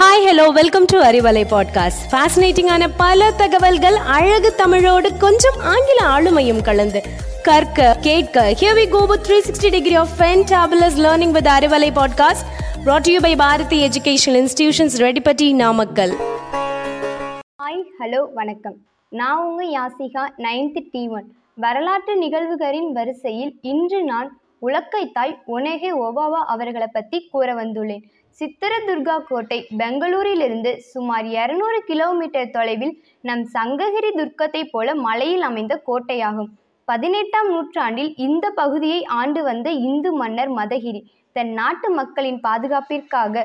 Hi hello welcome to Arivalai podcast ஃபேசினேட்டிங்கான பல தகவல்கள் அழகு தமிழோடு கொஞ்சம் ஆங்கில ஆளுமையும் கலந்து கற்க கேட்க here we go with 360 degree of fantabulous learning with Arivalai podcast brought to you by Bharathi educational institutions Reddipatti Namakkal hi hello வணக்கம் நான் உங்கள் யாசிகா நைன்த்து டி ஒன் வரலாற்று நிகழ்வுகளின் வரிசையில் இன்று நான் உலக்கை தாய் ஒனேகே ஒபாவா அவர்களை பற்றி கூற வந்துள்ளேன் சித்திரதுர்கா கோட்டை பெங்களூரிலிருந்து சுமார் இரநூறு கிலோமீட்டர் தொலைவில் நம் சங்ககிரி துர்க்கத்தைப் போல மலையில் அமைந்த கோட்டையாகும். பதினெட்டாம் நூற்றாண்டில் இந்த பகுதியை ஆண்டு வந்த இந்து மன்னர் மதகிரி தன் நாட்டு மக்களின் பாதுகாப்பிற்காக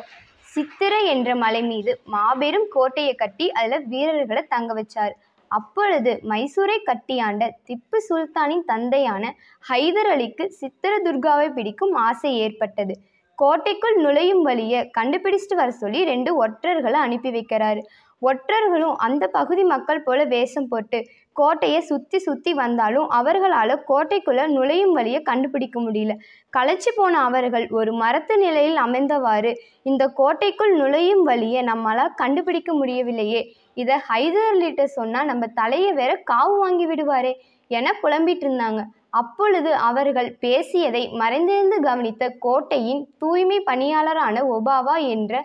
சித்திர என்ற மலை மீது மாபெரும் கோட்டையை கட்டி அதில் வீரர்களை தங்க வச்சார். அப்பொழுது மைசூரை கட்டியாண்ட திப்பு சுல்தானின் தந்தையான ஹைதர் அலிக்கு சித்திரதுர்காவை பிடிக்கும் ஆசை ஏற்பட்டது. கோட்டைக்குள் நுழையும் வழியை கண்டுபிடிச்சிட்டு வர சொல்லி ரெண்டு ஒற்றர்களை அனுப்பி வைக்கிறாரு. ஒற்றர்களும் அந்த பகுதி மக்கள் போல வேஷம் போட்டு கோட்டையை சுற்றி சுற்றி வந்தாலும் அவர்களால் கோட்டைக்குள்ளே நுழையும் வழியை கண்டுபிடிக்க முடியல. களைச்சி போன அவர்கள் ஒரு மரத்து நிலையில் அமைந்தவாறு இந்த கோட்டைக்குள் நுழையும் வழியை நம்மளால் கண்டுபிடிக்க முடியவில்லையே. இதை ஹைதர் அலிட்ட சொன்னால் நம்ம தலையை வேற காவு வாங்கி விடுவாரே என புலம்பிட்டு இருந்தாங்க. அப்பொழுது அவர்கள் பேசியதை மறைந்திருந்து கவனித்த கோட்டையின் தூய்மை பணியாளரான ஒபாவா என்ற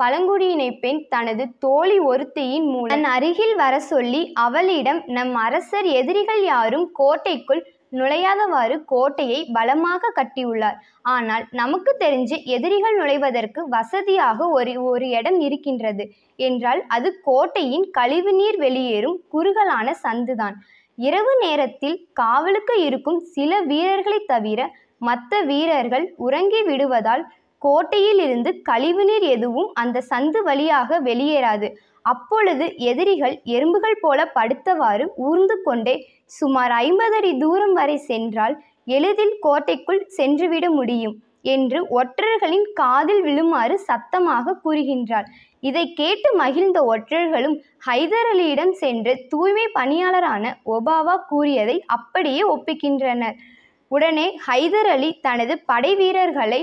பழங்குடியினை பெண் தனது தோழி ஒருத்தியின் மூலம் தன் அருகில் வர சொல்லி அவளிடம் நம் அரசர் எதிரிகள் யாரும் கோட்டைக்குள் நுழையாதவாறு கோட்டையை பலமாக கட்டியுள்ளார். ஆனால் நமக்கு தெரிஞ்சு எதிரிகள் நுழைவதற்கு வசதியாக ஒரு ஒரு இடம் இருக்கின்றது. என்றால் அது கோட்டையின் கழிவுநீர் வெளியேறும் குறுகலான சந்துதான். இரவு நேரத்தில் காவலுக்கு இருக்கும் சில வீரர்களை தவிர மற்ற வீரர்கள் உறங்கி விடுவதால் கோட்டையில் இருந்து கழிவுநீர் எதுவும் அந்த சந்து வழியாக வெளியேறாது. அப்பொழுது எதிரிகள் எறும்புகள் போல படுத்தவாறு ஊர்ந்து கொண்டே சுமார் ஐம்பது அடி தூரம் வரை சென்றால் எளிதில் கோட்டைக்குள் சென்றுவிட முடியும் என்று ஒற்றர்களின் காதில் விழுமாறு சத்தமாக கூறுகின்றார். இதை கேட்டு மகிழ்ந்த ஒற்றர்களும் ஹைதர் அலியிடம் சென்று தூய்மை பணியாளரான ஒபாவா கூறியதை அப்படியே ஒப்புக்கின்றனர். உடனே ஹைதர் அலி தனது படை வீரர்களை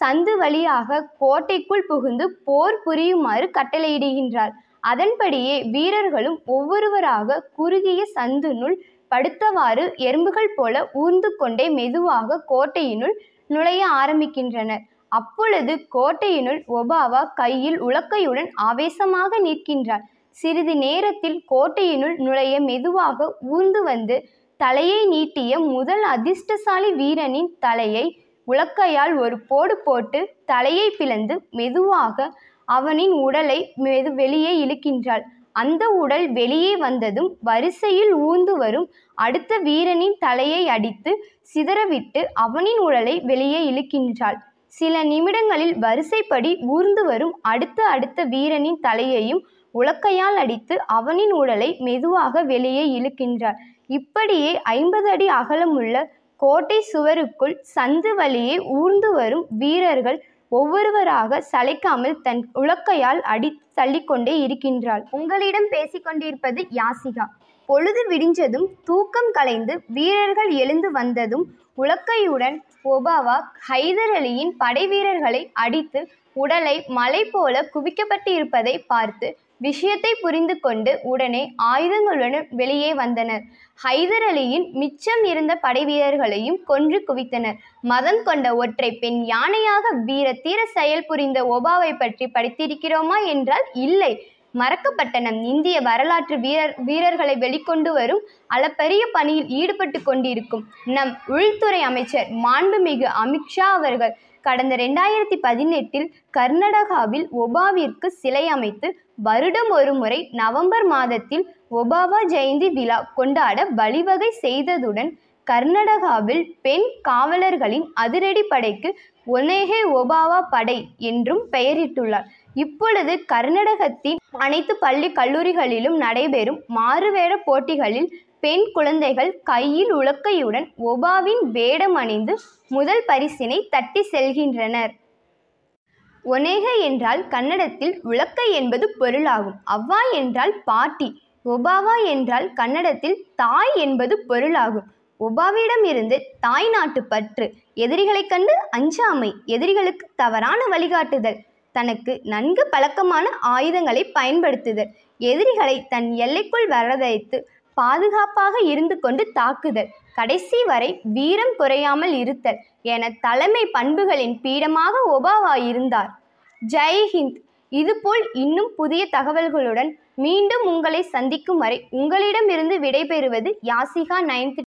சந்து வழியாக கோட்டைக்குள் புகுந்து போர் புரியுமாறு கட்டளையிடுகின்றார் அதன்படியே வீரர்களும் ஒவ்வொருவராக குறுகிய சந்துனுள் படுத்தவாறு எறும்புகள் போல ஊர்ந்து கொண்டே மெதுவாக கோட்டையினுள் நுழைய ஆரம்பிக்கின்றனர். அப்பொழுது கோட்டையினுள் ஒபாவா கையில் உலக்கையுடன் ஆவேசமாக நிற்கின்றார் சிறிது நேரத்தில் கோட்டையினுள் நுழைய மெதுவாக ஊர்ந்து வந்து தலையை நீட்டிய முதல் அதிர்ஷ்டசாலி வீரனின் தலையை உலக்கையால் ஒரு போடு போட்டு தலையை பிளந்து மெதுவாக அவனின் உடலை மெது வெளியே இழுக்கின்றாள். அந்த உடல் வெளியே வந்ததும் வரிசையில் ஊர்ந்து வரும். அடுத்த வீரனின் தலையை அடித்து சிதறவிட்டு அவனின் உடலை வெளியே இழுக்கின்றாள். சில நிமிடங்களில் வரிசைப்படி ஊர்ந்து வரும் அடுத்த அடுத்த வீரனின் தலையையும் உலக்கையால் அடித்து அவனின் உடலை மெதுவாக வெளியே இழுக்கின்றார் இப்படியே ஐம்பது அடி அகலமுள்ள கோட்டை சுவருக்குள் சந்து வழியே ஊர்ந்து வரும் வீரர்கள் ஒவ்வொருவராக சளைக்காமல் தன் உலக்கையால் அடி தள்ளிக்கொண்டே இருக்கின்றாள். உங்களிடம் பேசிக்கொண்டிருப்பது யாசிகா. பொழுது விடிஞ்சதும் தூக்கம் கலைந்து வீரர்கள் எழுந்து வந்ததும் உலக்கையுடன் ஒபாவா ஹைதர் அலியின் படை வீரர்களை அடித்து உடலை மலை போல குவிக்கப்பட்டு இருப்பதை பார்த்து விஷயத்தை புரிந்து கொண்டு உடனே ஆயுதங்களுடன் வெளியே வந்தனர். ஹைதர் அலியின் மிச்சம் இருந்த படை வீரர்களையும் கொன்று குவித்தனர். மதம் கொண்ட ஒற்றை பெண் யானையாக வீர தீர செயல் புரிந்த ஒபாவை பற்றி படித்திருக்கிறோமா என்றால் இல்லை. மறக்கப்பட்ட நம் இந்திய வரலாற்று வீரர் வீரர்களை வெளிக்கொண்டு வரும் அளப்பரிய பணியில் ஈடுபட்டு கொண்டிருக்கும் நம் உள்துறை அமைச்சர் மாண்புமிகு அமித்ஷா அவர்கள் கடந்த ரெண்டாயிரத்தி பதினெட்டில் கர்நாடகாவில் ஒபாவிற்கு சிலை அமைத்து வருடம் ஒரு முறை நவம்பர் மாதத்தில் ஒபாவா ஜெயந்தி விழா கொண்டாட வழிவகை செய்ததுடன் கர்நாடகாவில் பெண் காவலர்களின் அதிரடி படைக்கு ஒனேகே ஒபாவா படை என்றும் பெயரிட்டுள்ளார். இப்பொழுது கர்நாடகத்தின் அனைத்து பள்ளி கல்லூரிகளிலும் நடைபெறும் மாறுவேட போட்டிகளில் பெண் குழந்தைகள் கையில் உலக்கையுடன் ஒபாவின் வேடம் அணிந்து முதல் பரிசினை தட்டி செல்கின்றனர். ஒனேக என்றால் கன்னடத்தில் உலக்கை என்பது பொருளாகும். அவ்வா என்றால் பாட்டி. ஒபாவா என்றால் கன்னடத்தில் தாய் என்பது பொருளாகும். ஒபாவிடம் இருந்து தாய் நாட்டு பற்று. எதிரிகளைக் கண்டு அஞ்சாமை. எதிரிகளுக்கு தவறான வழிகாட்டுதல். தனக்கு நன்கு பழக்கமான ஆயுதங்களை பயன்படுத்துதல் எதிரிகளை தன் எல்லைக்குள் வரவழைத்து பாதுகாப்பாக இருந்து கொண்டு தாக்குதல். கடைசி வரை வீரம் குறையாமல் இருத்தல் என தலைமை பண்புகளின் பீடமாக ஒபாவா இருந்தார். ஜெய் ஹிந்த் இதுபோல் இன்னும் புதிய தகவல்களுடன் மீண்டும் உங்களை சந்திக்கும் வரை உங்களிடமிருந்து விடைபெறுவது யாசிகா நைன்த்.